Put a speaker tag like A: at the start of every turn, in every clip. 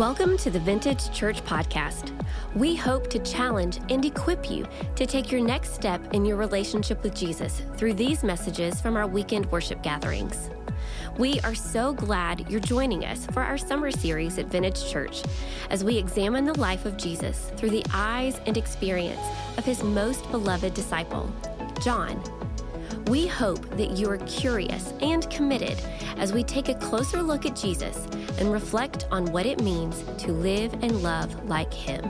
A: Welcome to the Vintage Church Podcast. We hope to challenge and equip you to take your next step in your relationship with Jesus through these messages from our weekend worship gatherings. We are so glad you're joining us for our summer series at Vintage Church as we examine the life of Jesus through the eyes and experience of his most beloved disciple, John. We hope that you are curious and committed as we take a closer look at Jesus and reflect on what it means to live and love like him.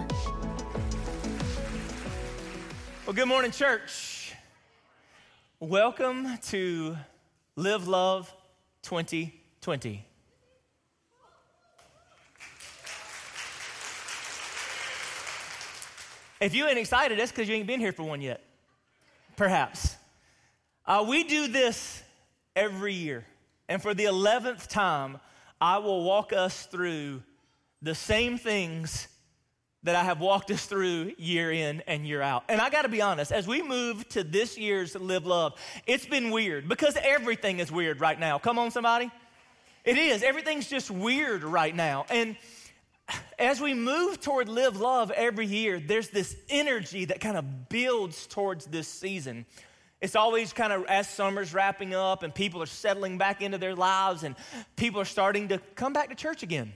B: Well, good morning, church. Welcome to Live Love 2020. If you ain't excited, that's because you ain't been here for one yet. Perhaps. Uh, we do this every year. And for the 11th time, I will walk us through the same things that I have walked us through year in and year out. And I got to be honest, as we move to this year's Live Love, it's been weird because everything is weird right now. Come on, somebody. It is. Everything's just weird right now. And as we move toward Live Love every year, there's this energy that kind of builds towards this season. It's always kind of as summer's wrapping up and people are settling back into their lives and people are starting to come back to church again.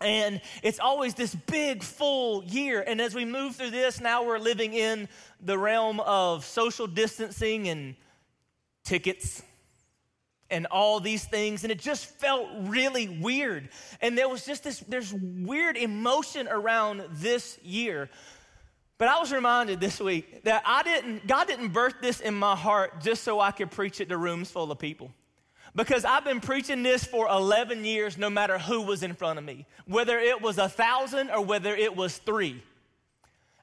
B: And it's always this big, full year. And as we move through this, now we're living in the realm of social distancing and tickets and all these things. And it just felt really weird. And there was just this, there's weird emotion around this year. But I was reminded this week that I didn't, God didn't birth this in my heart just so I could preach it to rooms full of people. Because I've been preaching this for 11 years, no matter who was in front of me, whether it was a thousand or whether it was three.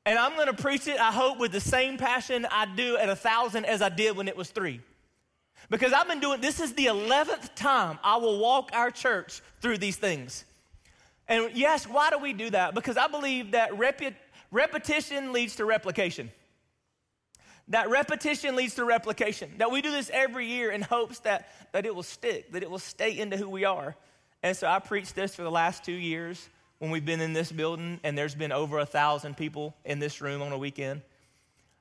B: And I'm gonna preach it, I hope, with the same passion I do at a thousand as I did when it was three. Because I've been doing, this is the 11th time I will walk our church through these things. And yes, why do we do that? Because I believe that repu- repetition leads to replication. That repetition leads to replication. That we do this every year in hopes that, that it will stick, that it will stay into who we are. And so I preached this for the last two years when we've been in this building, and there's been over a thousand people in this room on a weekend.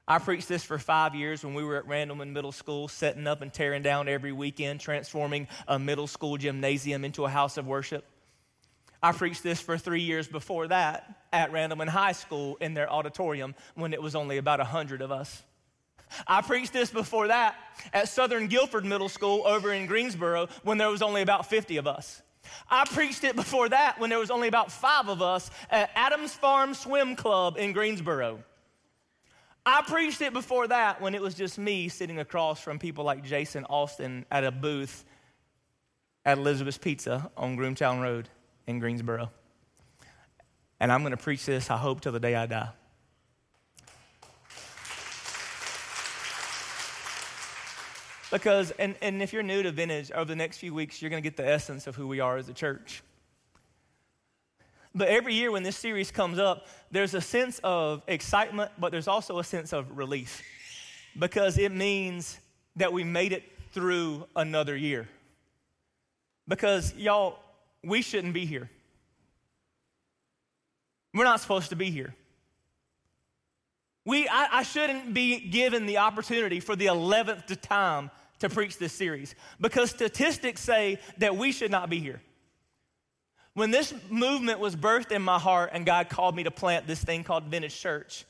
B: I preached this for five years when we were at Randleman Middle School, setting up and tearing down every weekend, transforming a middle school gymnasium into a house of worship. I preached this for three years before that at Randleman High School in their auditorium when it was only about 100 of us. I preached this before that at Southern Guilford Middle School over in Greensboro when there was only about 50 of us. I preached it before that when there was only about five of us at Adams Farm Swim Club in Greensboro. I preached it before that when it was just me sitting across from people like Jason Austin at a booth at Elizabeth's Pizza on Groometown Road in Greensboro. And I'm going to preach this, I hope, till the day I die. Because, and, and if you're new to Vintage, over the next few weeks, you're going to get the essence of who we are as a church. But every year when this series comes up, there's a sense of excitement, but there's also a sense of relief because it means that we made it through another year. Because, y'all, we shouldn't be here. We're not supposed to be here. We, I, I shouldn't be given the opportunity for the 11th time to preach this series because statistics say that we should not be here. When this movement was birthed in my heart and God called me to plant this thing called Vintage Church,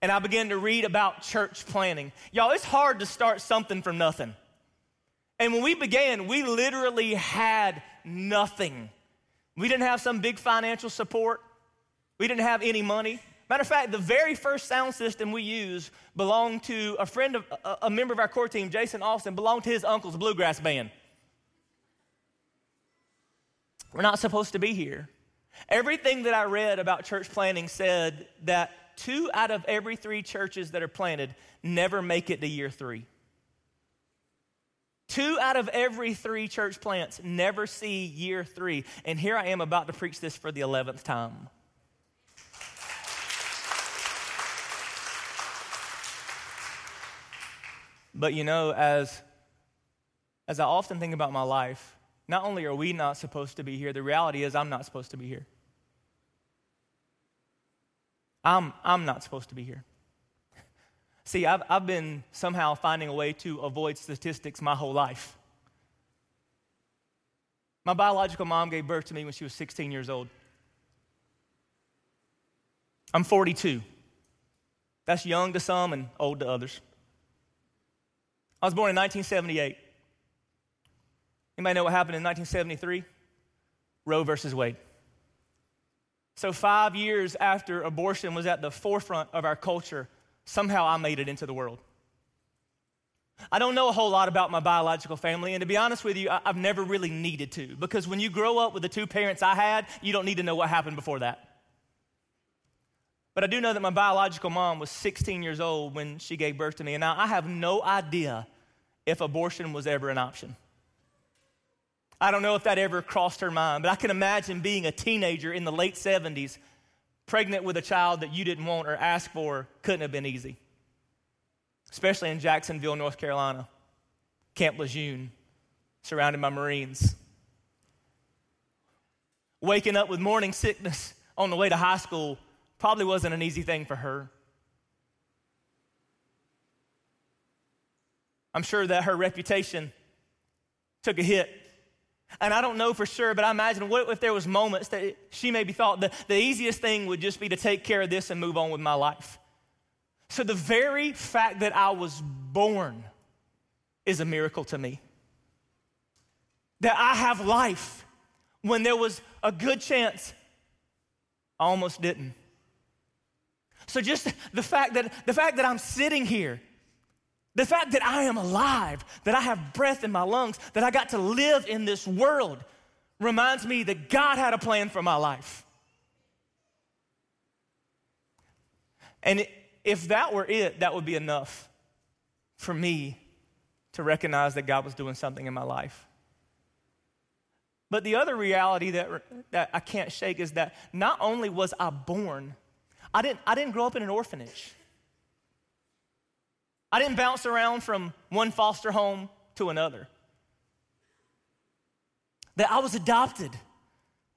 B: and I began to read about church planting, y'all, it's hard to start something from nothing. And when we began, we literally had nothing. We didn't have some big financial support, we didn't have any money. Matter of fact, the very first sound system we used belonged to a friend of a, member of our core team, Jason Austin, belonged to his uncle's bluegrass band. We're not supposed to be here. Everything that I read about church planting said that two out of every three churches that are planted never make it to year three. Two out of every three church plants never see year three. And here I am about to preach this for the 11th time. But you know, as, as I often think about my life, not only are we not supposed to be here, the reality is I'm not supposed to be here. I'm, I'm not supposed to be here. See, I've, I've been somehow finding a way to avoid statistics my whole life. My biological mom gave birth to me when she was 16 years old. I'm 42. That's young to some and old to others. I was born in 1978. Anybody know what happened in 1973? Roe versus Wade. So, five years after abortion was at the forefront of our culture, somehow I made it into the world. I don't know a whole lot about my biological family, and to be honest with you, I've never really needed to because when you grow up with the two parents I had, you don't need to know what happened before that. But I do know that my biological mom was 16 years old when she gave birth to me, and now I have no idea if abortion was ever an option. I don't know if that ever crossed her mind, but I can imagine being a teenager in the late 70s, pregnant with a child that you didn't want or ask for, couldn't have been easy. Especially in Jacksonville, North Carolina, Camp Lejeune, surrounded by Marines. Waking up with morning sickness on the way to high school probably wasn't an easy thing for her. I'm sure that her reputation took a hit. And I don't know for sure, but I imagine what if there was moments that she maybe thought the, the easiest thing would just be to take care of this and move on with my life. So the very fact that I was born is a miracle to me. That I have life when there was a good chance I almost didn't. So just the fact that the fact that I'm sitting here, the fact that I am alive, that I have breath in my lungs, that I got to live in this world reminds me that God had a plan for my life. And if that were it, that would be enough for me to recognize that God was doing something in my life. But the other reality that, that I can't shake is that not only was I born, I didn't, I didn't grow up in an orphanage. I didn't bounce around from one foster home to another. That I was adopted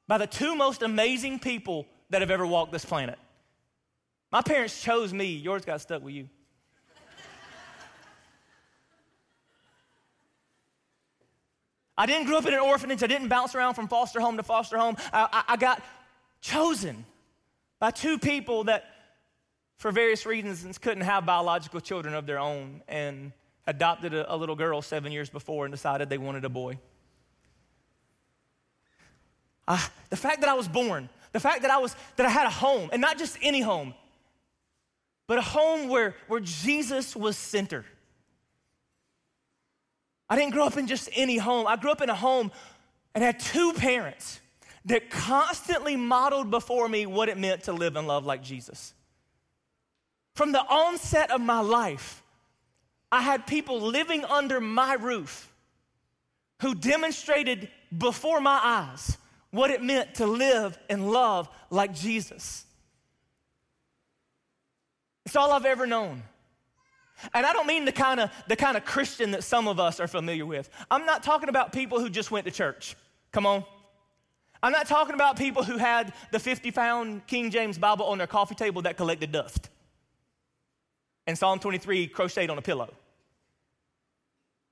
B: by the two most amazing people that have ever walked this planet. My parents chose me, yours got stuck with you. I didn't grow up in an orphanage. I didn't bounce around from foster home to foster home. I, I, I got chosen by two people that, for various reasons, couldn't have biological children of their own and adopted a, a little girl seven years before and decided they wanted a boy. Uh, the fact that I was born, the fact that I was that I had a home, and not just any home, but a home where, where Jesus was center. I didn't grow up in just any home. I grew up in a home and had two parents that constantly modeled before me what it meant to live and love like Jesus. From the onset of my life, I had people living under my roof who demonstrated before my eyes what it meant to live and love like Jesus. It's all I've ever known. And I don't mean the kind of the kind of Christian that some of us are familiar with. I'm not talking about people who just went to church. Come on. I'm not talking about people who had the 50 pound King James Bible on their coffee table that collected dust. And Psalm 23 crocheted on a pillow.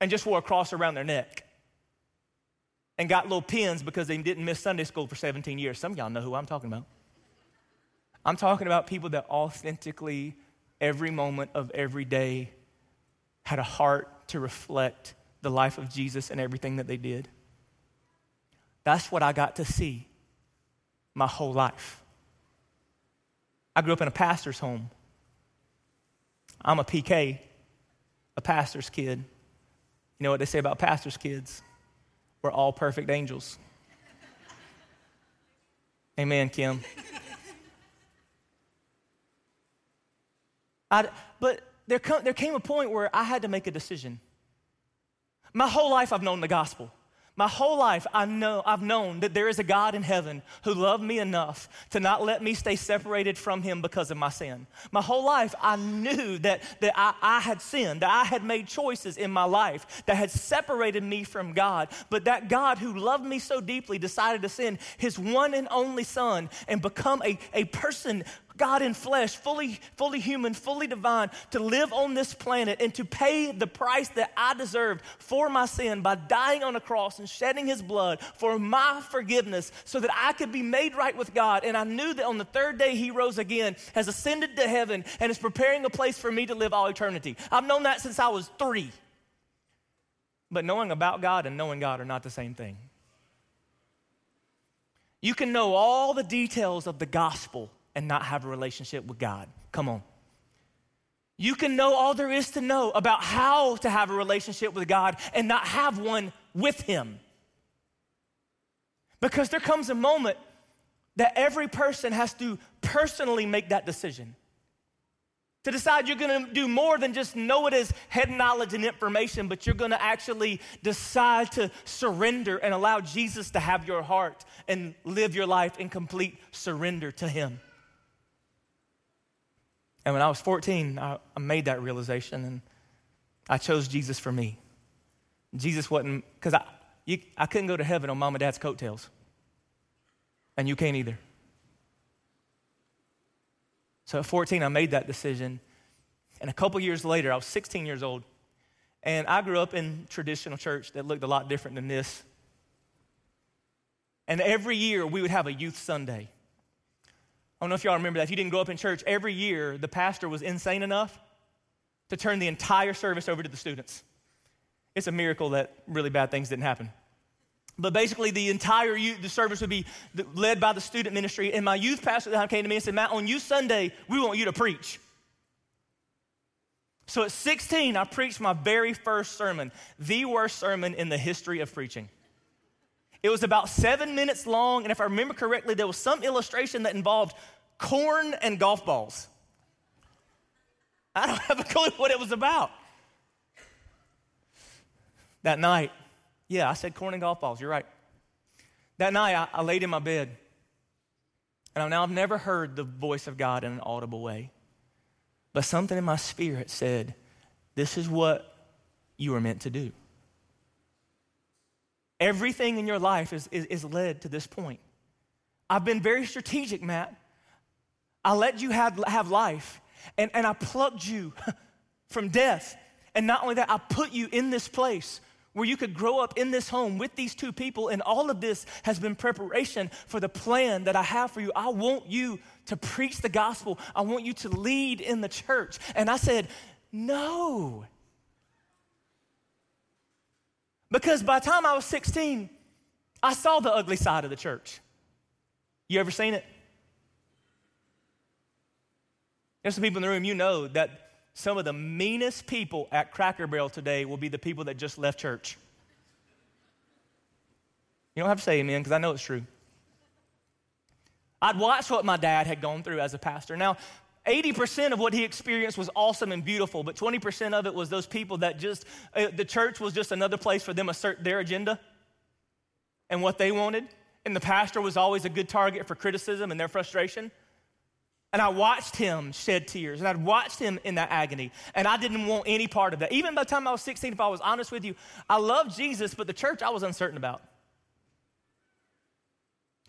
B: And just wore a cross around their neck. And got little pins because they didn't miss Sunday school for 17 years. Some of y'all know who I'm talking about. I'm talking about people that authentically, every moment of every day, had a heart to reflect the life of Jesus and everything that they did. That's what I got to see my whole life. I grew up in a pastor's home. I'm a PK, a pastor's kid. You know what they say about pastor's kids? We're all perfect angels. Amen, Kim. I, but there, come, there came a point where I had to make a decision. My whole life I've known the gospel. My whole life, I know, I've known that there is a God in heaven who loved me enough to not let me stay separated from him because of my sin. My whole life, I knew that, that I, I had sinned, that I had made choices in my life that had separated me from God. But that God who loved me so deeply decided to send his one and only son and become a, a person God in flesh, fully, fully human, fully divine, to live on this planet and to pay the price that I deserved for my sin by dying on a cross and shedding his blood for my forgiveness so that I could be made right with God. And I knew that on the third day he rose again, has ascended to heaven, and is preparing a place for me to live all eternity. I've known that since I was three. But knowing about God and knowing God are not the same thing. You can know all the details of the gospel and not have a relationship with God. Come on. You can know all there is to know about how to have a relationship with God and not have one with Him. Because there comes a moment that every person has to personally make that decision. To decide you're gonna do more than just know it as head knowledge and information, but you're gonna actually decide to surrender and allow Jesus to have your heart and live your life in complete surrender to Him. And when I was 14, I, I made that realization and I chose Jesus for me. Jesus wasn't, because I, I couldn't go to heaven on mom and dad's coattails. And you can't either. So at 14, I made that decision. And a couple years later, I was 16 years old. And I grew up in traditional church that looked a lot different than this. And every year we would have a youth Sunday. I don't know if y'all remember that. If you didn't grow up in church, every year the pastor was insane enough to turn the entire service over to the students. It's a miracle that really bad things didn't happen. But basically, the entire youth, the service would be led by the student ministry. And my youth pastor came to me and said, Matt, on youth Sunday, we want you to preach. So at 16, I preached my very first sermon, the worst sermon in the history of preaching. It was about seven minutes long, and if I remember correctly, there was some illustration that involved corn and golf balls. I don't have a clue what it was about. That night, yeah, I said corn and golf balls, you're right. That night, I, I laid in my bed, and now I've never heard the voice of God in an audible way. But something in my spirit said, This is what you were meant to do. Everything in your life is, is, is led to this point. I've been very strategic, Matt. I let you have, have life, and, and I plugged you from death. And not only that, I put you in this place where you could grow up in this home with these two people, and all of this has been preparation for the plan that I have for you. I want you to preach the gospel, I want you to lead in the church. And I said, No, because by the time I was 16, I saw the ugly side of the church. You ever seen it? There's some people in the room, you know that some of the meanest people at Cracker Barrel today will be the people that just left church. You don't have to say amen because I know it's true. I'd watched what my dad had gone through as a pastor. Now, 80% of what he experienced was awesome and beautiful, but 20% of it was those people that just, uh, the church was just another place for them to assert their agenda and what they wanted. And the pastor was always a good target for criticism and their frustration. And I watched him shed tears, and I'd watched him in that agony, and I didn't want any part of that. Even by the time I was 16, if I was honest with you, I loved Jesus, but the church I was uncertain about.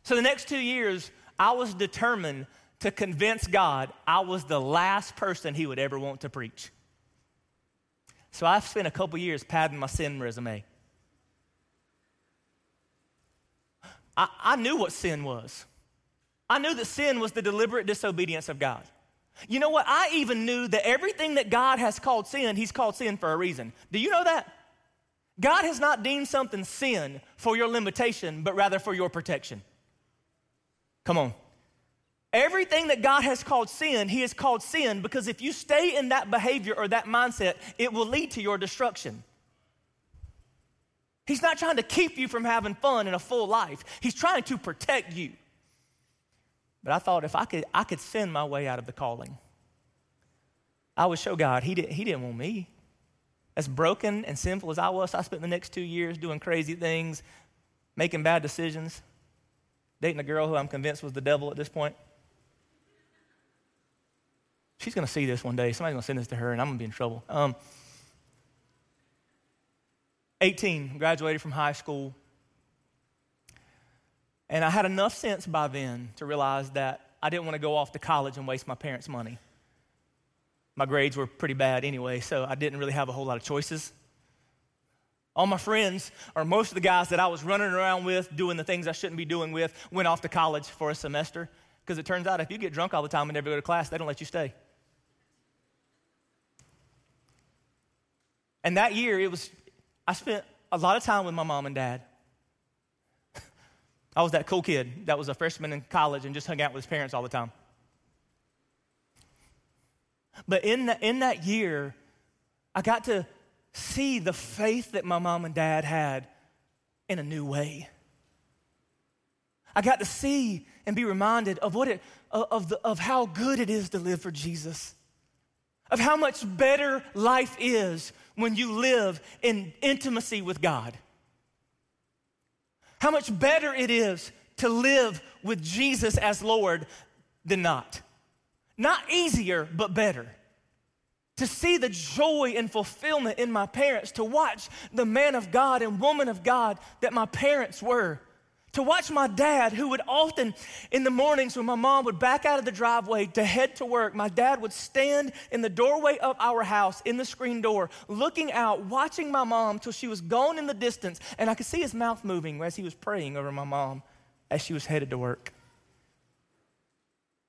B: So the next two years, I was determined to convince God I was the last person he would ever want to preach. So I've spent a couple years padding my sin resume. I, I knew what sin was. I knew that sin was the deliberate disobedience of God. You know what? I even knew that everything that God has called sin, He's called sin for a reason. Do you know that? God has not deemed something sin for your limitation, but rather for your protection. Come on. Everything that God has called sin, He has called sin because if you stay in that behavior or that mindset, it will lead to your destruction. He's not trying to keep you from having fun in a full life, He's trying to protect you. But I thought if I could, I could send my way out of the calling. I would show God He, did, he didn't want me. as broken and sinful as I was, I spent the next two years doing crazy things, making bad decisions, dating a girl who I'm convinced was the devil at this point. She's going to see this one day. Somebody's going to send this to her, and I'm going to be in trouble. Um, 18, graduated from high school. And I had enough sense by then to realize that I didn't want to go off to college and waste my parents' money. My grades were pretty bad anyway, so I didn't really have a whole lot of choices. All my friends, or most of the guys that I was running around with, doing the things I shouldn't be doing with, went off to college for a semester. Because it turns out if you get drunk all the time and never go to class, they don't let you stay. And that year, it was, I spent a lot of time with my mom and dad. I was that cool kid that was a freshman in college and just hung out with his parents all the time. But in, the, in that year, I got to see the faith that my mom and dad had in a new way. I got to see and be reminded of what it of, the, of how good it is to live for Jesus. Of how much better life is when you live in intimacy with God. How much better it is to live with Jesus as Lord than not. Not easier, but better. To see the joy and fulfillment in my parents, to watch the man of God and woman of God that my parents were to watch my dad, who would often in the mornings when my mom would back out of the driveway to head to work, my dad would stand in the doorway of our house in the screen door, looking out, watching my mom till she was gone in the distance. And I could see his mouth moving as he was praying over my mom as she was headed to work.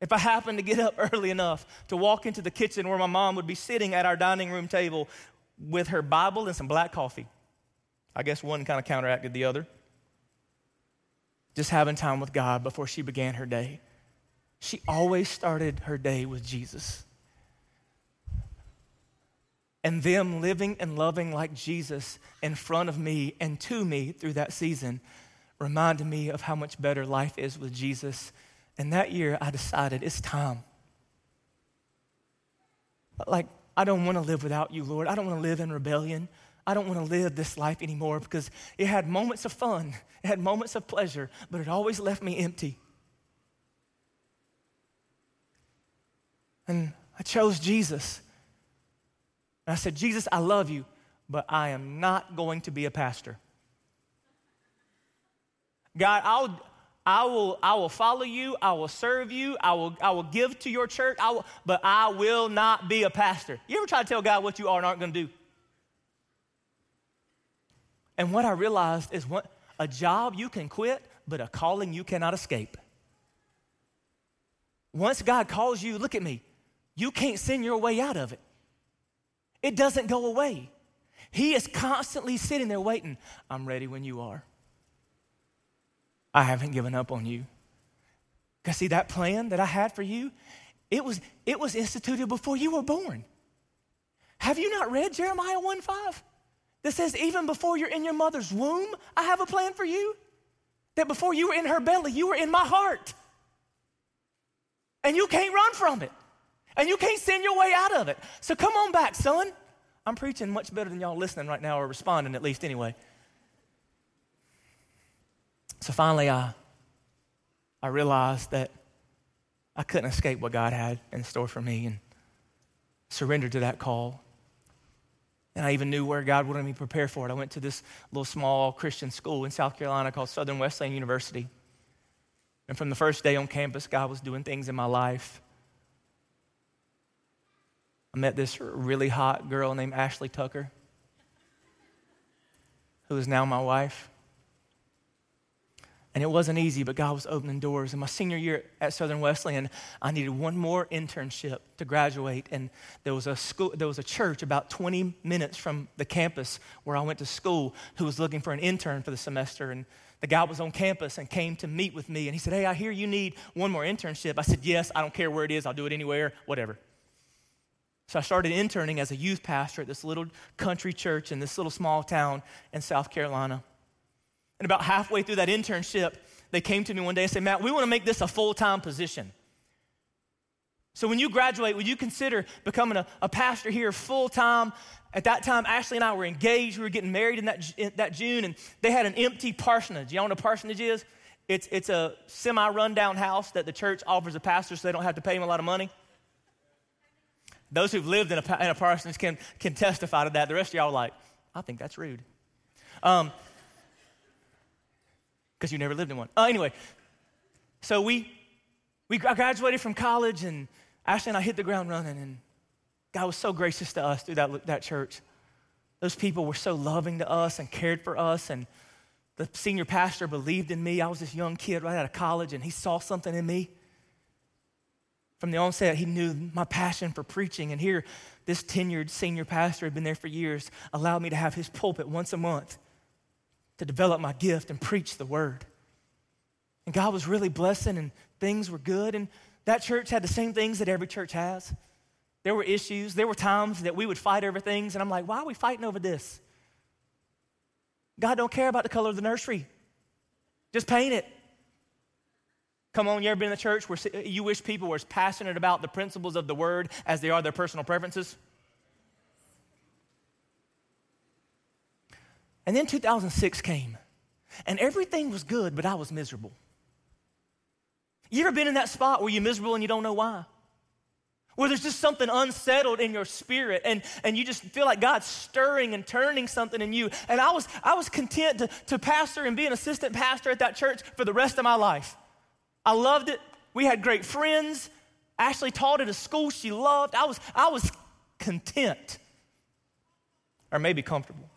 B: If I happened to get up early enough to walk into the kitchen where my mom would be sitting at our dining room table with her Bible and some black coffee, I guess one kind of counteracted the other just having time with God before she began her day. She always started her day with Jesus. And them living and loving like Jesus in front of me and to me through that season reminded me of how much better life is with Jesus. And that year, I decided it's time. Like, I don't want to live without you, Lord. I don't want to live in rebellion. I don't want to live this life anymore because it had moments of fun, it had moments of pleasure, but it always left me empty. And I chose Jesus. And I said, Jesus, I love you, but I am not going to be a pastor. God, I'll, I will, I will follow you. I will serve you. I will, I will give to your church. I will, but I will not be a pastor. You ever try to tell God what you are and aren't going to do? And what I realized is what a job you can quit, but a calling you cannot escape. Once God calls you, look at me, you can't send your way out of it. It doesn't go away. He is constantly sitting there waiting. I'm ready when you are. I haven't given up on you. Because see, that plan that I had for you, it was, it was instituted before you were born. Have you not read Jeremiah 1 5? That says, even before you're in your mother's womb, I have a plan for you. That before you were in her belly, you were in my heart. And you can't run from it. And you can't send your way out of it. So come on back, son. I'm preaching much better than y'all listening right now or responding, at least anyway. So finally, I, I realized that I couldn't escape what God had in store for me and surrendered to that call. And I even knew where God wanted me to prepare for it. I went to this little small Christian school in South Carolina called Southern Wesleyan University. And from the first day on campus, God was doing things in my life. I met this really hot girl named Ashley Tucker, who is now my wife. And it wasn't easy, but God was opening doors. In my senior year at Southern Wesleyan, I needed one more internship to graduate. And there was a school, there was a church about 20 minutes from the campus where I went to school who was looking for an intern for the semester. And the guy was on campus and came to meet with me. And he said, Hey, I hear you need one more internship. I said, Yes, I don't care where it is, I'll do it anywhere, whatever. So I started interning as a youth pastor at this little country church in this little small town in South Carolina. And about halfway through that internship, they came to me one day and said, Matt, we want to make this a full time position. So when you graduate, would you consider becoming a, a pastor here full time? At that time, Ashley and I were engaged. We were getting married in that, in that June, and they had an empty parsonage. You know what a parsonage is? It's, it's a semi rundown house that the church offers a pastor so they don't have to pay him a lot of money. Those who've lived in a, in a parsonage can, can testify to that. The rest of y'all are like, I think that's rude. Um, because you never lived in one. Uh, anyway, so we, we graduated from college, and Ashley and I hit the ground running, and God was so gracious to us through that, that church. Those people were so loving to us and cared for us, and the senior pastor believed in me. I was this young kid right out of college, and he saw something in me. From the onset, he knew my passion for preaching. And here, this tenured senior pastor had been there for years, allowed me to have his pulpit once a month to develop my gift and preach the word. And God was really blessing, and things were good. And that church had the same things that every church has. There were issues, there were times that we would fight over things, and I'm like, why are we fighting over this? God don't care about the color of the nursery. Just paint it. Come on, you ever been in a church where you wish people were as passionate about the principles of the word as they are their personal preferences? And then 2006 came, and everything was good, but I was miserable. You ever been in that spot where you're miserable and you don't know why? Where there's just something unsettled in your spirit and, and you just feel like God's stirring and turning something in you. And I was, I was content to, to pastor and be an assistant pastor at that church for the rest of my life. I loved it. We had great friends. Ashley taught at a school she loved. I was, I was content, or maybe comfortable.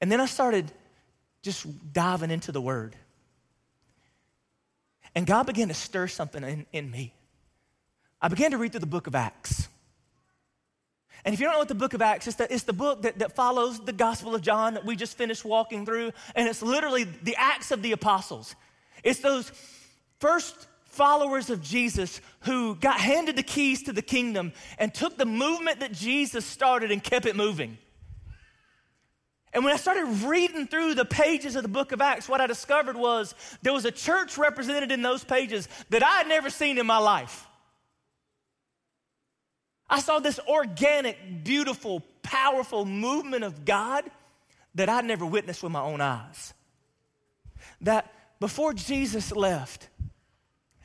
B: And then I started just diving into the Word. And God began to stir something in, in me. I began to read through the book of Acts. And if you don't know what the book of Acts is, it's the, it's the book that, that follows the Gospel of John that we just finished walking through. And it's literally the Acts of the Apostles. It's those first followers of Jesus who got handed the keys to the kingdom and took the movement that Jesus started and kept it moving. And when I started reading through the pages of the book of Acts, what I discovered was there was a church represented in those pages that I had never seen in my life. I saw this organic, beautiful, powerful movement of God that I'd never witnessed with my own eyes. That before Jesus left,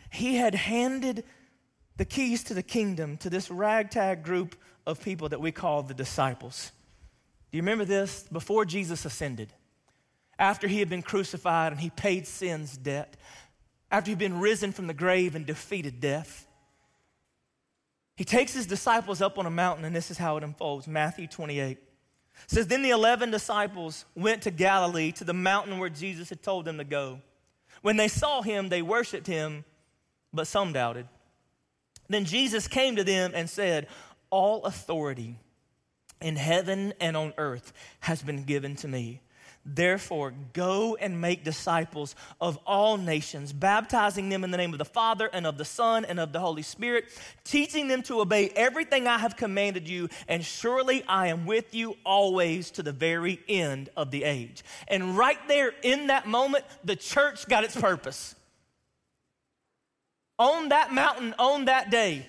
B: he had handed the keys to the kingdom to this ragtag group of people that we call the disciples. Do you remember this? Before Jesus ascended, after he had been crucified and he paid sin's debt, after he'd been risen from the grave and defeated death, he takes his disciples up on a mountain, and this is how it unfolds Matthew 28. It says, Then the 11 disciples went to Galilee, to the mountain where Jesus had told them to go. When they saw him, they worshiped him, but some doubted. Then Jesus came to them and said, All authority in heaven and on earth has been given to me. Therefore, go and make disciples of all nations, baptizing them in the name of the Father and of the Son and of the Holy Spirit, teaching them to obey everything I have commanded you, and surely I am with you always to the very end of the age. And right there in that moment, the church got its purpose. On that mountain, on that day,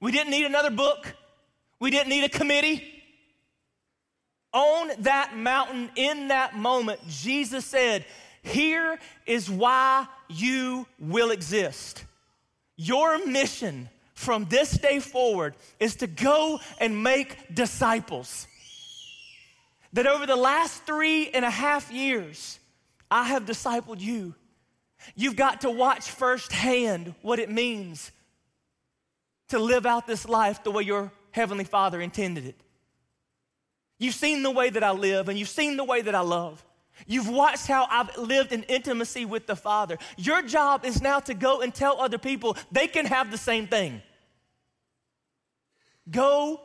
B: we didn't need another book, we didn't need a committee on that mountain in that moment, Jesus said, Here is why you will exist. Your mission from this day forward is to go and make disciples. That over the last three and a half years, I have discipled you. You've got to watch firsthand what it means to live out this life the way your Heavenly Father intended it. You've seen the way that I live and you've seen the way that I love. You've watched how I've lived in intimacy with the Father. Your job is now to go and tell other people they can have the same thing. Go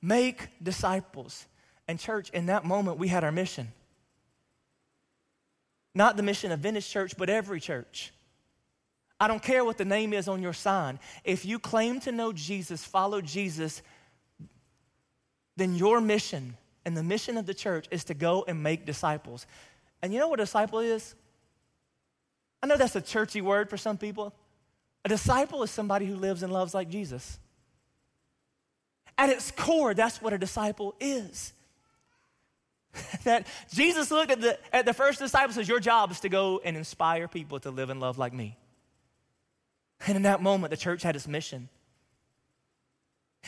B: make disciples. And, church, in that moment, we had our mission. Not the mission of Vintage Church, but every church. I don't care what the name is on your sign. If you claim to know Jesus, follow Jesus, then your mission and the mission of the church is to go and make disciples. And you know what a disciple is? I know that's a churchy word for some people, A disciple is somebody who lives and loves like Jesus. At its core, that's what a disciple is. that Jesus looked at the, at the first disciples says, Your job is to go and inspire people to live and love like me. And in that moment, the church had its mission.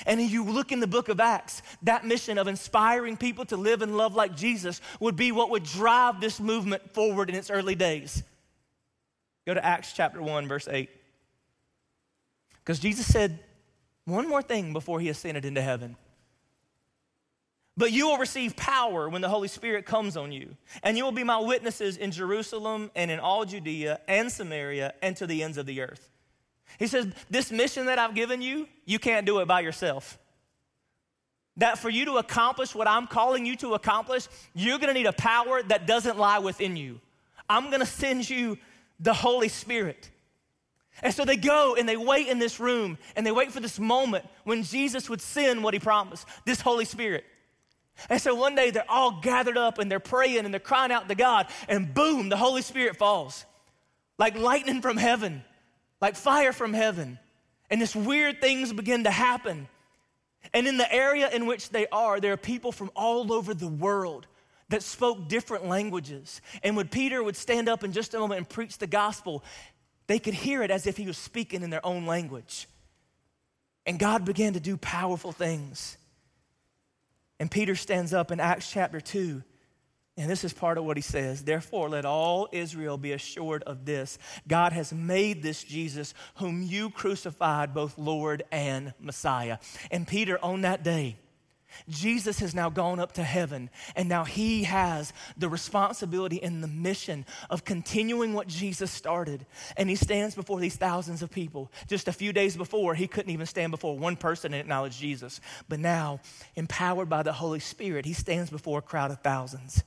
B: And you look in the book of Acts, that mission of inspiring people to live and love like Jesus would be what would drive this movement forward in its early days. Go to Acts chapter 1, verse 8. Because Jesus said one more thing before he ascended into heaven. But you will receive power when the Holy Spirit comes on you, and you will be my witnesses in Jerusalem and in all Judea and Samaria and to the ends of the earth. He says, This mission that I've given you, you can't do it by yourself. That for you to accomplish what I'm calling you to accomplish, you're gonna need a power that doesn't lie within you. I'm gonna send you the Holy Spirit. And so they go and they wait in this room and they wait for this moment when Jesus would send what he promised this Holy Spirit. And so one day they're all gathered up and they're praying and they're crying out to God, and boom, the Holy Spirit falls like lightning from heaven, like fire from heaven. And this weird things begin to happen. And in the area in which they are, there are people from all over the world that spoke different languages. And when Peter would stand up in just a moment and preach the gospel, they could hear it as if he was speaking in their own language. And God began to do powerful things. And Peter stands up in Acts chapter 2, and this is part of what he says. Therefore, let all Israel be assured of this God has made this Jesus, whom you crucified, both Lord and Messiah. And Peter, on that day, Jesus has now gone up to heaven, and now he has the responsibility and the mission of continuing what Jesus started. And he stands before these thousands of people. Just a few days before, he couldn't even stand before one person and acknowledge Jesus. But now, empowered by the Holy Spirit, he stands before a crowd of thousands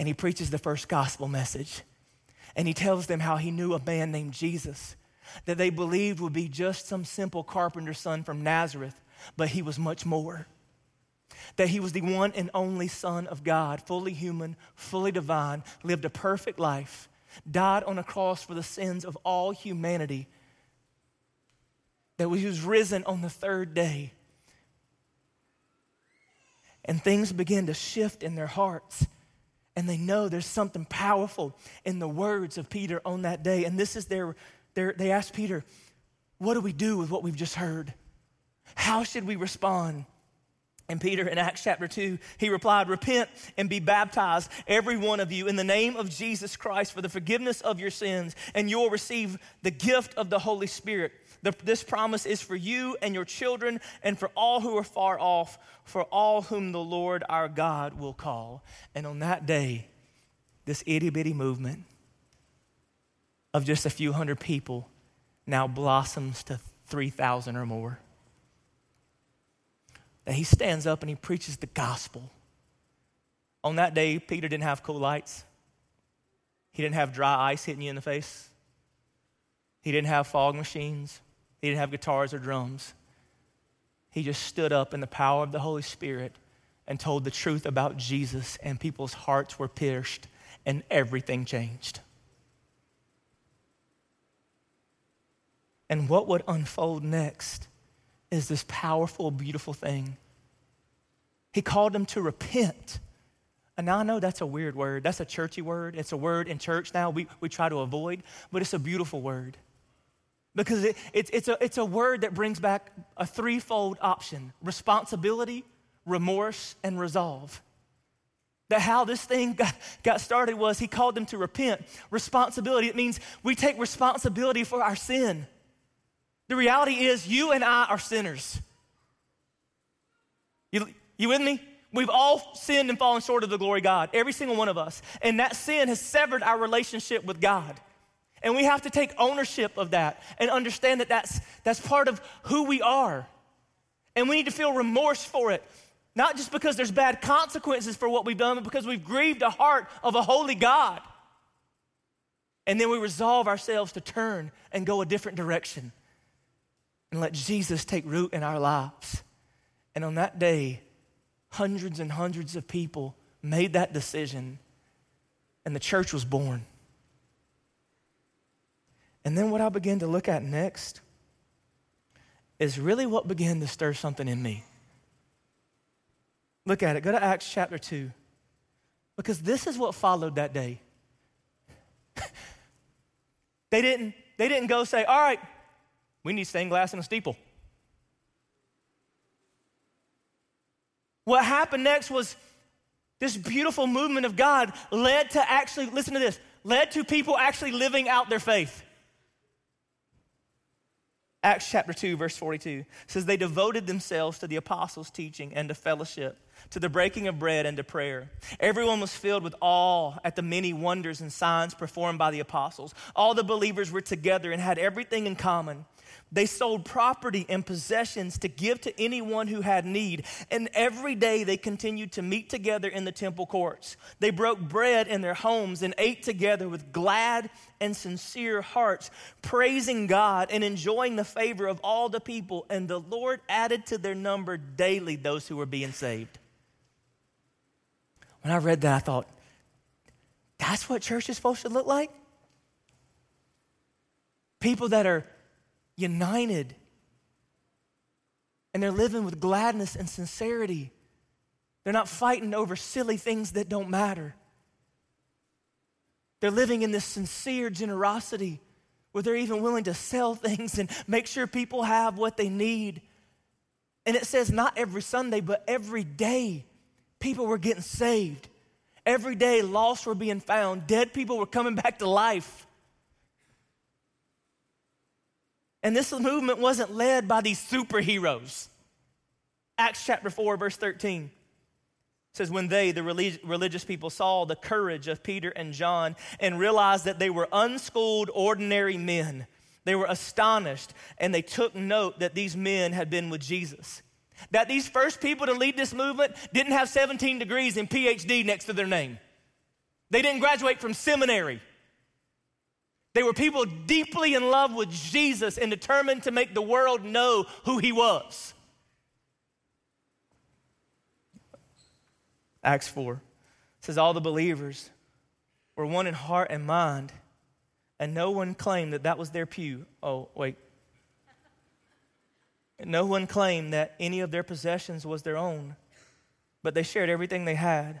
B: and he preaches the first gospel message. And he tells them how he knew a man named Jesus that they believed would be just some simple carpenter's son from Nazareth, but he was much more that he was the one and only Son of God, fully human, fully divine, lived a perfect life, died on a cross for the sins of all humanity, that he was risen on the third day. And things begin to shift in their hearts. And they know there's something powerful in the words of Peter on that day. And this is their, their they asked Peter, What do we do with what we've just heard? How should we respond? And Peter in Acts chapter 2, he replied, Repent and be baptized, every one of you, in the name of Jesus Christ for the forgiveness of your sins, and you'll receive the gift of the Holy Spirit. The, this promise is for you and your children, and for all who are far off, for all whom the Lord our God will call. And on that day, this itty bitty movement of just a few hundred people now blossoms to 3,000 or more that he stands up and he preaches the gospel. On that day, Peter didn't have cool lights. He didn't have dry ice hitting you in the face. He didn't have fog machines. He didn't have guitars or drums. He just stood up in the power of the Holy Spirit and told the truth about Jesus, and people's hearts were pierced and everything changed. And what would unfold next is this powerful, beautiful thing. He called them to repent. And now I know that's a weird word. That's a churchy word. It's a word in church now we, we try to avoid, but it's a beautiful word. Because it, it, it's, a, it's a word that brings back a threefold option responsibility, remorse, and resolve. That how this thing got, got started was he called them to repent. Responsibility, it means we take responsibility for our sin. The reality is, you and I are sinners. You, you with me? We've all sinned and fallen short of the glory of God, every single one of us. And that sin has severed our relationship with God. And we have to take ownership of that and understand that that's, that's part of who we are. And we need to feel remorse for it, not just because there's bad consequences for what we've done, but because we've grieved the heart of a holy God. And then we resolve ourselves to turn and go a different direction and let Jesus take root in our lives. And on that day, hundreds and hundreds of people made that decision, and the church was born. And then what I began to look at next is really what began to stir something in me. Look at it. Go to Acts chapter 2. Because this is what followed that day. they, didn't, they didn't go say, All right, we need stained glass in a steeple. What happened next was this beautiful movement of God led to actually, listen to this, led to people actually living out their faith. Acts chapter 2, verse 42 says, They devoted themselves to the apostles' teaching and to fellowship, to the breaking of bread and to prayer. Everyone was filled with awe at the many wonders and signs performed by the apostles. All the believers were together and had everything in common. They sold property and possessions to give to anyone who had need. And every day they continued to meet together in the temple courts. They broke bread in their homes and ate together with glad and sincere hearts, praising God and enjoying the favor of all the people. And the Lord added to their number daily those who were being saved. When I read that, I thought, that's what church is supposed to look like? People that are united. And they're living with gladness and sincerity. They're not fighting over silly things that don't matter. They're living in this sincere generosity where they're even willing to sell things and make sure people have what they need. And it says not every Sunday, but every day, people were getting saved. Every day, lost were being found. Dead people were coming back to life. And this movement wasn't led by these superheroes. Acts chapter 4, verse 13 says, When they, the religious people, saw the courage of Peter and John and realized that they were unschooled, ordinary men, they were astonished and they took note that these men had been with Jesus. That these first people to lead this movement didn't have 17 degrees and PhD next to their name. They didn't graduate from seminary. They were people deeply in love with Jesus and determined to make the world know who he was. Acts 4 says, All the believers were one in heart and mind, and no one claimed that that was their pew. Oh, wait. No one claimed that any of their possessions was their own, but they shared everything they had.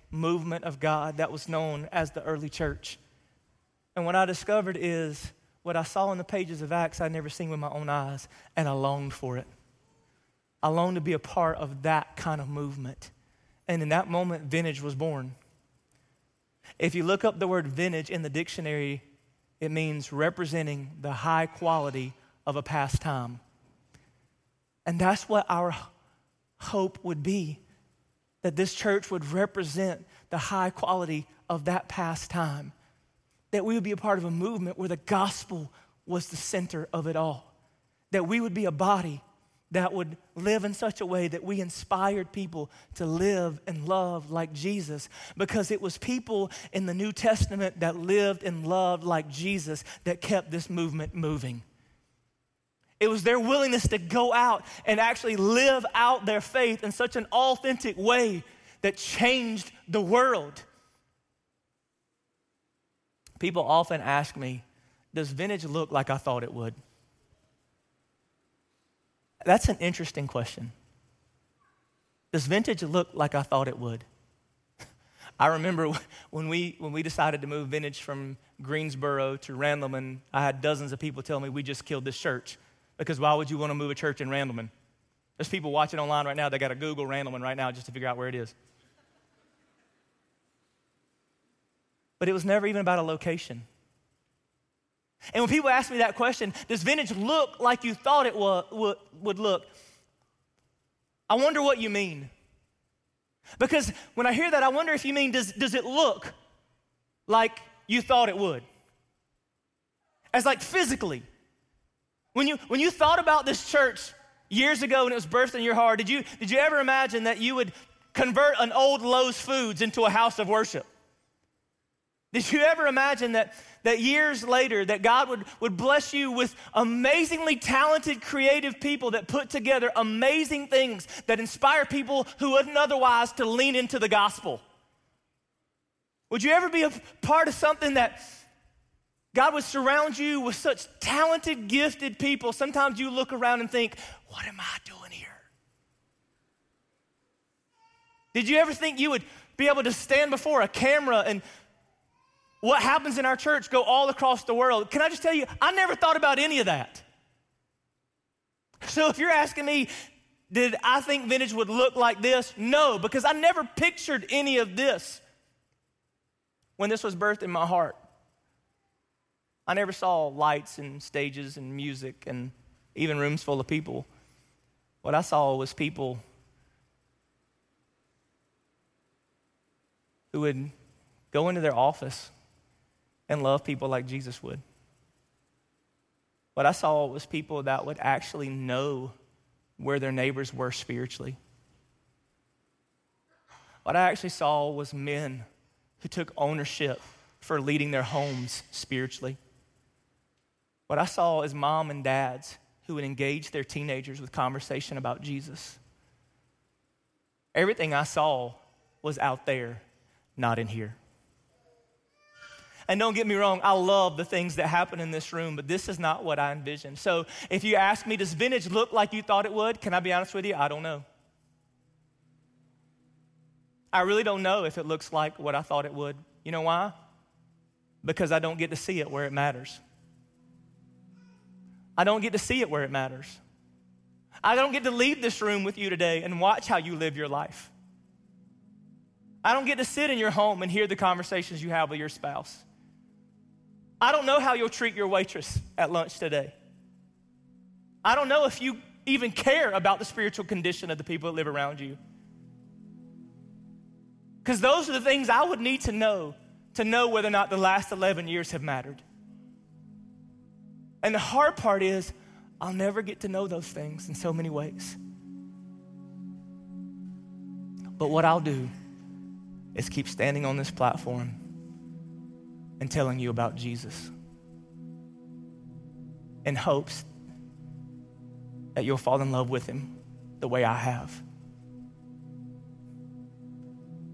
B: movement of God that was known as the early church. And what I discovered is what I saw in the pages of Acts I'd never seen with my own eyes, and I longed for it. I longed to be a part of that kind of movement. And in that moment, vintage was born. If you look up the word vintage in the dictionary, it means representing the high quality of a past time. And that's what our hope would be that this church would represent the high quality of that past time. That we would be a part of a movement where the gospel was the center of it all. That we would be a body that would live in such a way that we inspired people to live and love like Jesus because it was people in the New Testament that lived and loved like Jesus that kept this movement moving. It was their willingness to go out and actually live out their faith in such an authentic way that changed the world. People often ask me, Does vintage look like I thought it would? That's an interesting question. Does vintage look like I thought it would? I remember when we, when we decided to move vintage from Greensboro to Randleman, I had dozens of people tell me we just killed this church because why would you want to move a church in Randleman? There's people watching online right now, they got to Google Randleman right now just to figure out where it is. But it was never even about a location. And when people ask me that question, does vintage look like you thought it would, would look? I wonder what you mean. Because when I hear that, I wonder if you mean, does, does it look like you thought it would? as like physically. When you, when you thought about this church years ago when it was birthed in your heart, did you, did you ever imagine that you would convert an old Lowe's Foods into a house of worship? Did you ever imagine that, that years later that God would, would bless you with amazingly talented, creative people that put together amazing things that inspire people who wouldn't otherwise to lean into the gospel? Would you ever be a part of something that God would surround you with such talented, gifted people? Sometimes you look around and think, what am I doing here? Did you ever think you would be able to stand before a camera and what happens in our church go all across the world. Can I just tell you, I never thought about any of that. So if you're asking me, did I think vintage would look like this? No, because I never pictured any of this when this was birthed in my heart. I never saw lights and stages and music and even rooms full of people. What I saw was people who would go into their office and love people like Jesus would. What I saw was people that would actually know where their neighbors were spiritually. What I actually saw was men who took ownership for leading their homes spiritually. What I saw is mom and dads who would engage their teenagers with conversation about Jesus. Everything I saw was out there, not in here. And don't get me wrong, I love the things that happen in this room, but this is not what I envisioned. So if you ask me, does vintage look like you thought it would? Can I be honest with you? I don't know. I really don't know if it looks like what I thought it would. You know why? Because I don't get to see it where it matters. I don't get to see it where it matters. I don't get to leave this room with you today and watch how you live your life. I don't get to sit in your home and hear the conversations you have with your spouse. I don't know how you'll treat your waitress at lunch today. I don't know if you even care about the spiritual condition of the people that live around you. Because those are the things I would need to know to know whether or not the last 11 years have mattered. And the hard part is, I'll never get to know those things in so many ways. But what I'll do is keep standing on this platform and telling you about Jesus in hopes that you'll fall in love with him the way I have.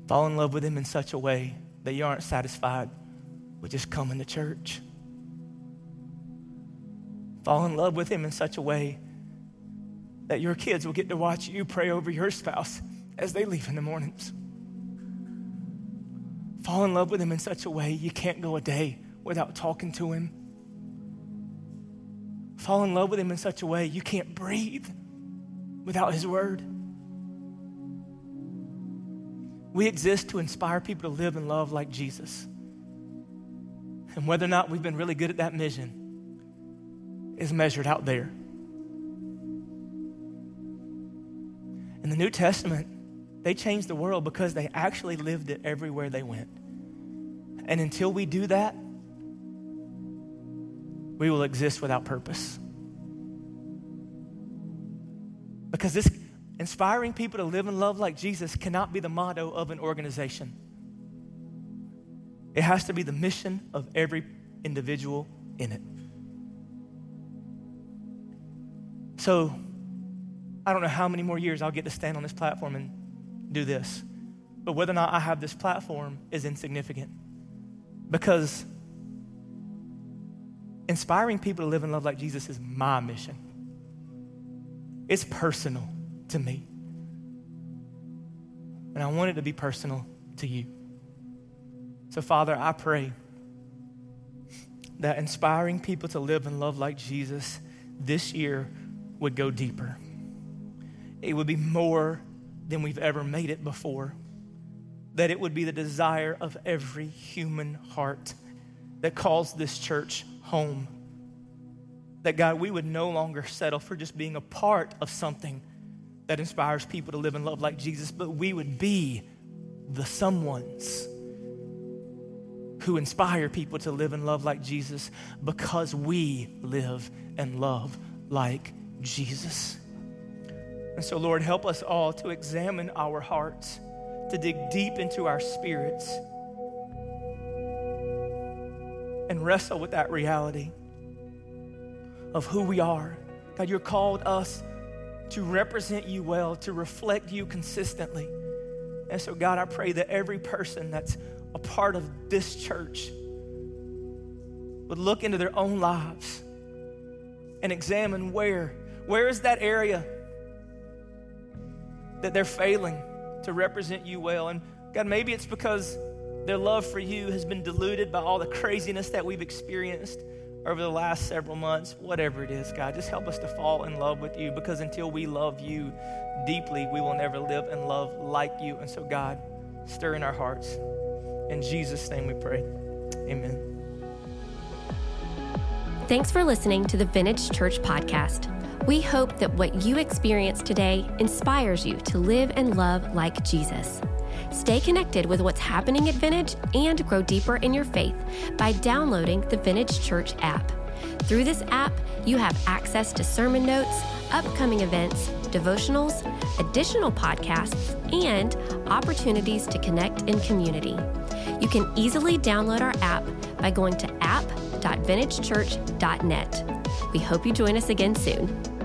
B: Fall in love with him in such a way that you aren't satisfied with just coming to church. Fall in love with him in such a way that your kids will get to watch you pray over your spouse as they leave in the mornings fall in love with him in such a way you can't go a day without talking to him. Fall in love with him in such a way you can't breathe without his word. We exist to inspire people to live and love like Jesus. And whether or not we've been really good at that mission is measured out there. In the New Testament, they changed the world because they actually lived it everywhere they went. And until we do that, we will exist without purpose. Because this inspiring people to live and love like Jesus cannot be the motto of an organization. It has to be the mission of every individual in it. So, I don't know how many more years I'll get to stand on this platform and do this. But whether or not I have this platform is insignificant because inspiring people to live and love like Jesus is my mission. It's personal to me. And I want it to be personal to you. So, Father, I pray that inspiring people to live and love like Jesus this year would go deeper. It would be more than we've ever made it before. That it would be the desire of every human heart that calls this church home. That God, we would no longer settle for just being a part of something that inspires people to live and love like Jesus, but we would be the someones who inspire people to live and love like Jesus because we live and love like Jesus. And so, Lord, help us all to examine our hearts, to dig deep into our spirits, and wrestle with that reality of who we are. God, you're called us to represent you well, to reflect you consistently. And so, God, I pray that every person that's a part of this church would look into their own lives and examine where, where is that area that they're failing to represent you well. And God, maybe it's because their love for you has been diluted by all the craziness that we've experienced over the last several months, whatever it is, God, just help us to fall in love with you because until we love you deeply, we will never live and love like you. And so, God, stir in our hearts. In Jesus' name we pray. Amen.
A: Thanks for listening to the Vintage Church Podcast. We hope that what you experience today inspires you to live and love like Jesus. Stay connected with what's happening at Vintage and grow deeper in your faith by downloading the Vintage Church app. Through this app, you have access to sermon notes, upcoming events, devotionals, additional podcasts, and opportunities to connect in community. You can easily download our app by going to app.vintagechurch.net. We hope you join us again soon.